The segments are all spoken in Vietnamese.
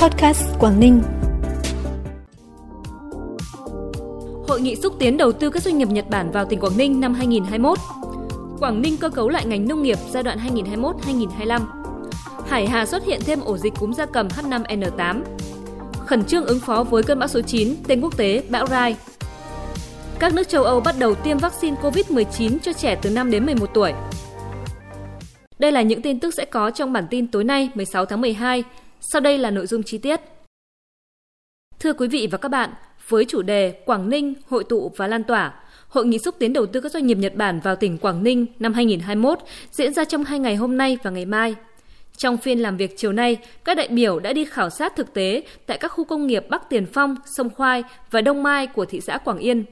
Podcast Quảng Ninh. Hội nghị xúc tiến đầu tư các doanh nghiệp Nhật Bản vào tỉnh Quảng Ninh năm 2021. Quảng Ninh cơ cấu lại ngành nông nghiệp giai đoạn 2021-2025. Hải Hà xuất hiện thêm ổ dịch cúm gia cầm H5N8. Khẩn trương ứng phó với cơn bão số 9, tên quốc tế bão Rai. Các nước châu Âu bắt đầu tiêm vaccine COVID-19 cho trẻ từ 5 đến 11 tuổi. Đây là những tin tức sẽ có trong bản tin tối nay 16 tháng 12. Sau đây là nội dung chi tiết. Thưa quý vị và các bạn, với chủ đề Quảng Ninh hội tụ và lan tỏa, Hội nghị xúc tiến đầu tư các doanh nghiệp Nhật Bản vào tỉnh Quảng Ninh năm 2021 diễn ra trong hai ngày hôm nay và ngày mai. Trong phiên làm việc chiều nay, các đại biểu đã đi khảo sát thực tế tại các khu công nghiệp Bắc Tiền Phong, Sông Khoai và Đông Mai của thị xã Quảng Yên.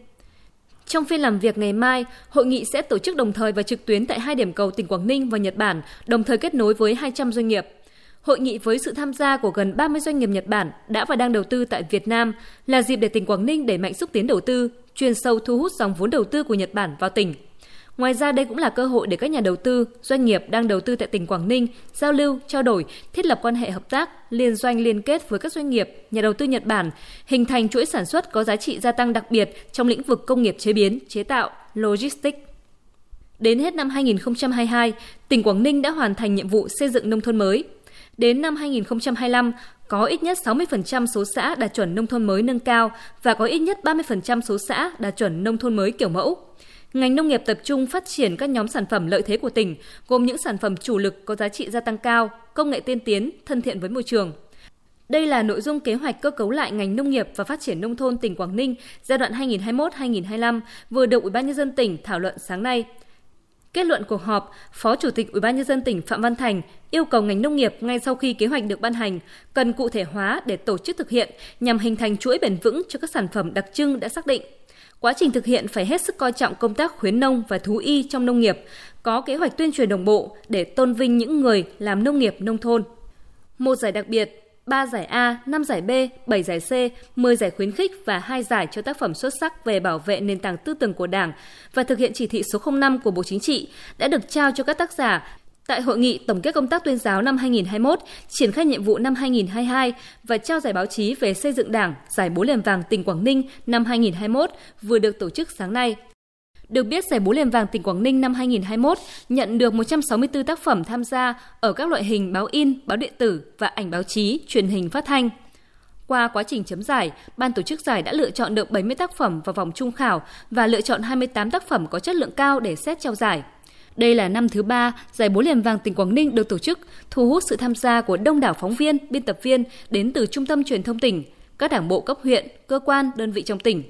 Trong phiên làm việc ngày mai, hội nghị sẽ tổ chức đồng thời và trực tuyến tại hai điểm cầu tỉnh Quảng Ninh và Nhật Bản, đồng thời kết nối với 200 doanh nghiệp. Hội nghị với sự tham gia của gần 30 doanh nghiệp Nhật Bản đã và đang đầu tư tại Việt Nam là dịp để tỉnh Quảng Ninh đẩy mạnh xúc tiến đầu tư, chuyên sâu thu hút dòng vốn đầu tư của Nhật Bản vào tỉnh. Ngoài ra đây cũng là cơ hội để các nhà đầu tư, doanh nghiệp đang đầu tư tại tỉnh Quảng Ninh giao lưu, trao đổi, thiết lập quan hệ hợp tác, liên doanh liên kết với các doanh nghiệp, nhà đầu tư Nhật Bản, hình thành chuỗi sản xuất có giá trị gia tăng đặc biệt trong lĩnh vực công nghiệp chế biến, chế tạo, logistics. Đến hết năm 2022, tỉnh Quảng Ninh đã hoàn thành nhiệm vụ xây dựng nông thôn mới, Đến năm 2025, có ít nhất 60% số xã đạt chuẩn nông thôn mới nâng cao và có ít nhất 30% số xã đạt chuẩn nông thôn mới kiểu mẫu. Ngành nông nghiệp tập trung phát triển các nhóm sản phẩm lợi thế của tỉnh, gồm những sản phẩm chủ lực có giá trị gia tăng cao, công nghệ tiên tiến, thân thiện với môi trường. Đây là nội dung kế hoạch cơ cấu lại ngành nông nghiệp và phát triển nông thôn tỉnh Quảng Ninh giai đoạn 2021-2025 vừa được Ủy ban nhân dân tỉnh thảo luận sáng nay. Kết luận cuộc họp, Phó Chủ tịch Ủy ban nhân dân tỉnh Phạm Văn Thành yêu cầu ngành nông nghiệp ngay sau khi kế hoạch được ban hành cần cụ thể hóa để tổ chức thực hiện nhằm hình thành chuỗi bền vững cho các sản phẩm đặc trưng đã xác định. Quá trình thực hiện phải hết sức coi trọng công tác khuyến nông và thú y trong nông nghiệp, có kế hoạch tuyên truyền đồng bộ để tôn vinh những người làm nông nghiệp nông thôn. Một giải đặc biệt 3 giải A, 5 giải B, 7 giải C, 10 giải khuyến khích và 2 giải cho tác phẩm xuất sắc về bảo vệ nền tảng tư tưởng của Đảng và thực hiện chỉ thị số 05 của Bộ Chính trị đã được trao cho các tác giả tại hội nghị tổng kết công tác tuyên giáo năm 2021, triển khai nhiệm vụ năm 2022 và trao giải báo chí về xây dựng Đảng, giải bố liềm vàng tỉnh Quảng Ninh năm 2021 vừa được tổ chức sáng nay. Được biết, giải búa liềm vàng tỉnh Quảng Ninh năm 2021 nhận được 164 tác phẩm tham gia ở các loại hình báo in, báo điện tử và ảnh báo chí, truyền hình phát thanh. Qua quá trình chấm giải, ban tổ chức giải đã lựa chọn được 70 tác phẩm vào vòng trung khảo và lựa chọn 28 tác phẩm có chất lượng cao để xét trao giải. Đây là năm thứ ba giải búa liềm vàng tỉnh Quảng Ninh được tổ chức, thu hút sự tham gia của đông đảo phóng viên, biên tập viên đến từ trung tâm truyền thông tỉnh, các đảng bộ cấp huyện, cơ quan, đơn vị trong tỉnh.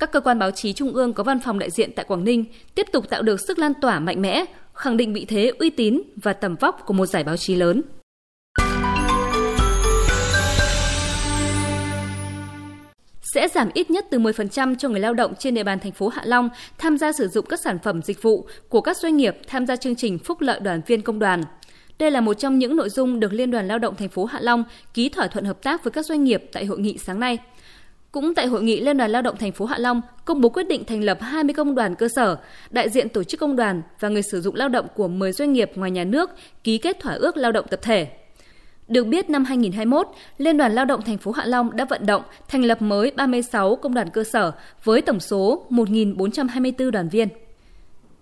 Các cơ quan báo chí trung ương có văn phòng đại diện tại Quảng Ninh tiếp tục tạo được sức lan tỏa mạnh mẽ, khẳng định vị thế uy tín và tầm vóc của một giải báo chí lớn. sẽ giảm ít nhất từ 10% cho người lao động trên địa bàn thành phố Hạ Long tham gia sử dụng các sản phẩm dịch vụ của các doanh nghiệp tham gia chương trình phúc lợi đoàn viên công đoàn. Đây là một trong những nội dung được Liên đoàn Lao động thành phố Hạ Long ký thỏa thuận hợp tác với các doanh nghiệp tại hội nghị sáng nay. Cũng tại hội nghị Liên đoàn Lao động thành phố Hạ Long công bố quyết định thành lập 20 công đoàn cơ sở, đại diện tổ chức công đoàn và người sử dụng lao động của 10 doanh nghiệp ngoài nhà nước ký kết thỏa ước lao động tập thể. Được biết năm 2021, Liên đoàn Lao động thành phố Hạ Long đã vận động thành lập mới 36 công đoàn cơ sở với tổng số 1.424 đoàn viên.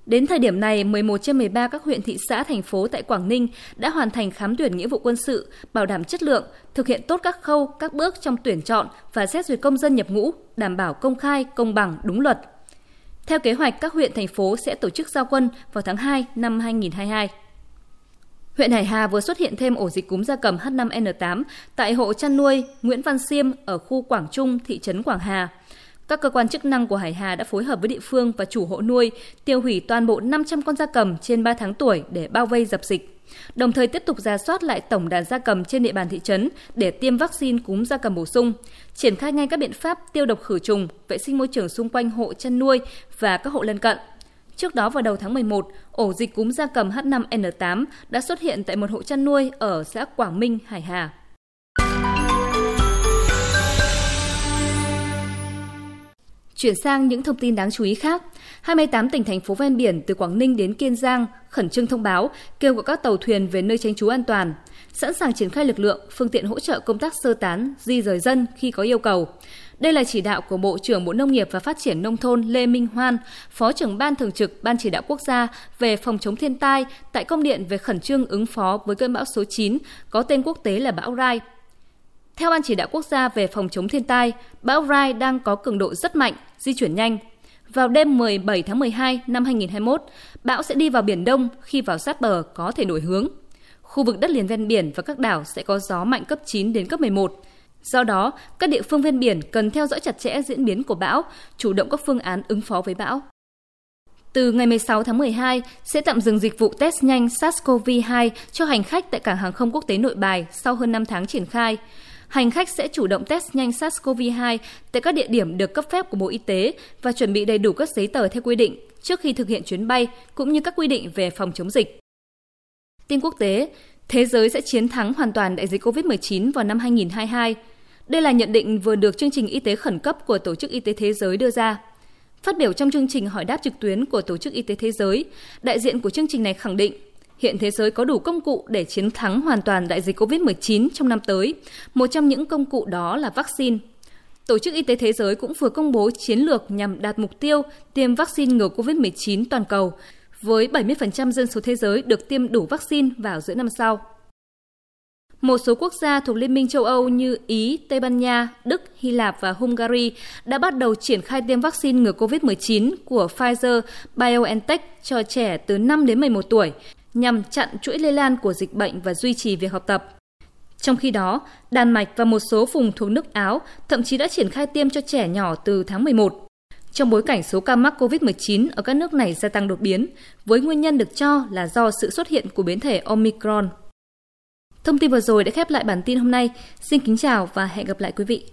Đến thời điểm này, 11 trên 13 các huyện thị xã thành phố tại Quảng Ninh đã hoàn thành khám tuyển nghĩa vụ quân sự, bảo đảm chất lượng, thực hiện tốt các khâu, các bước trong tuyển chọn và xét duyệt công dân nhập ngũ, đảm bảo công khai, công bằng, đúng luật. Theo kế hoạch, các huyện thành phố sẽ tổ chức giao quân vào tháng 2 năm 2022. Huyện Hải Hà vừa xuất hiện thêm ổ dịch cúm gia cầm H5N8 tại hộ chăn nuôi Nguyễn Văn Siêm ở khu Quảng Trung, thị trấn Quảng Hà. Các cơ quan chức năng của Hải Hà đã phối hợp với địa phương và chủ hộ nuôi tiêu hủy toàn bộ 500 con gia cầm trên 3 tháng tuổi để bao vây dập dịch. Đồng thời tiếp tục ra soát lại tổng đàn gia cầm trên địa bàn thị trấn để tiêm vaccine cúm gia cầm bổ sung, triển khai ngay các biện pháp tiêu độc khử trùng, vệ sinh môi trường xung quanh hộ chăn nuôi và các hộ lân cận. Trước đó vào đầu tháng 11, ổ dịch cúm gia cầm H5N8 đã xuất hiện tại một hộ chăn nuôi ở xã Quảng Minh, Hải Hà. Chuyển sang những thông tin đáng chú ý khác, 28 tỉnh thành phố ven biển từ Quảng Ninh đến Kiên Giang khẩn trương thông báo kêu gọi các tàu thuyền về nơi tránh trú an toàn. sẵn sàng triển khai lực lượng, phương tiện hỗ trợ công tác sơ tán, di rời dân khi có yêu cầu. Đây là chỉ đạo của Bộ trưởng Bộ Nông nghiệp và Phát triển Nông thôn Lê Minh Hoan, Phó trưởng Ban Thường trực Ban Chỉ đạo Quốc gia về phòng chống thiên tai tại công điện về khẩn trương ứng phó với cơn bão số 9 có tên quốc tế là bão Rai. Theo Ban Chỉ đạo Quốc gia về phòng chống thiên tai, bão Rai đang có cường độ rất mạnh, di chuyển nhanh. Vào đêm 17 tháng 12 năm 2021, bão sẽ đi vào Biển Đông khi vào sát bờ có thể đổi hướng. Khu vực đất liền ven biển và các đảo sẽ có gió mạnh cấp 9 đến cấp 11. Do đó, các địa phương ven biển cần theo dõi chặt chẽ diễn biến của bão, chủ động các phương án ứng phó với bão. Từ ngày 16 tháng 12 sẽ tạm dừng dịch vụ test nhanh SARS-CoV-2 cho hành khách tại cảng hàng không quốc tế Nội Bài sau hơn 5 tháng triển khai. Hành khách sẽ chủ động test nhanh SARS-CoV-2 tại các địa điểm được cấp phép của Bộ Y tế và chuẩn bị đầy đủ các giấy tờ theo quy định trước khi thực hiện chuyến bay cũng như các quy định về phòng chống dịch. Tin quốc tế, thế giới sẽ chiến thắng hoàn toàn đại dịch COVID-19 vào năm 2022. Đây là nhận định vừa được chương trình y tế khẩn cấp của Tổ chức Y tế Thế giới đưa ra. Phát biểu trong chương trình hỏi đáp trực tuyến của Tổ chức Y tế Thế giới, đại diện của chương trình này khẳng định hiện thế giới có đủ công cụ để chiến thắng hoàn toàn đại dịch COVID-19 trong năm tới. Một trong những công cụ đó là vaccine. Tổ chức Y tế Thế giới cũng vừa công bố chiến lược nhằm đạt mục tiêu tiêm vaccine ngừa COVID-19 toàn cầu, với 70% dân số thế giới được tiêm đủ vaccine vào giữa năm sau. Một số quốc gia thuộc Liên minh châu Âu như Ý, Tây Ban Nha, Đức, Hy Lạp và Hungary đã bắt đầu triển khai tiêm vaccine ngừa COVID-19 của Pfizer BioNTech cho trẻ từ 5 đến 11 tuổi nhằm chặn chuỗi lây lan của dịch bệnh và duy trì việc học tập. Trong khi đó, Đan Mạch và một số vùng thuộc nước Áo thậm chí đã triển khai tiêm cho trẻ nhỏ từ tháng 11. Trong bối cảnh số ca mắc COVID-19 ở các nước này gia tăng đột biến, với nguyên nhân được cho là do sự xuất hiện của biến thể Omicron. Thông tin vừa rồi đã khép lại bản tin hôm nay. Xin kính chào và hẹn gặp lại quý vị.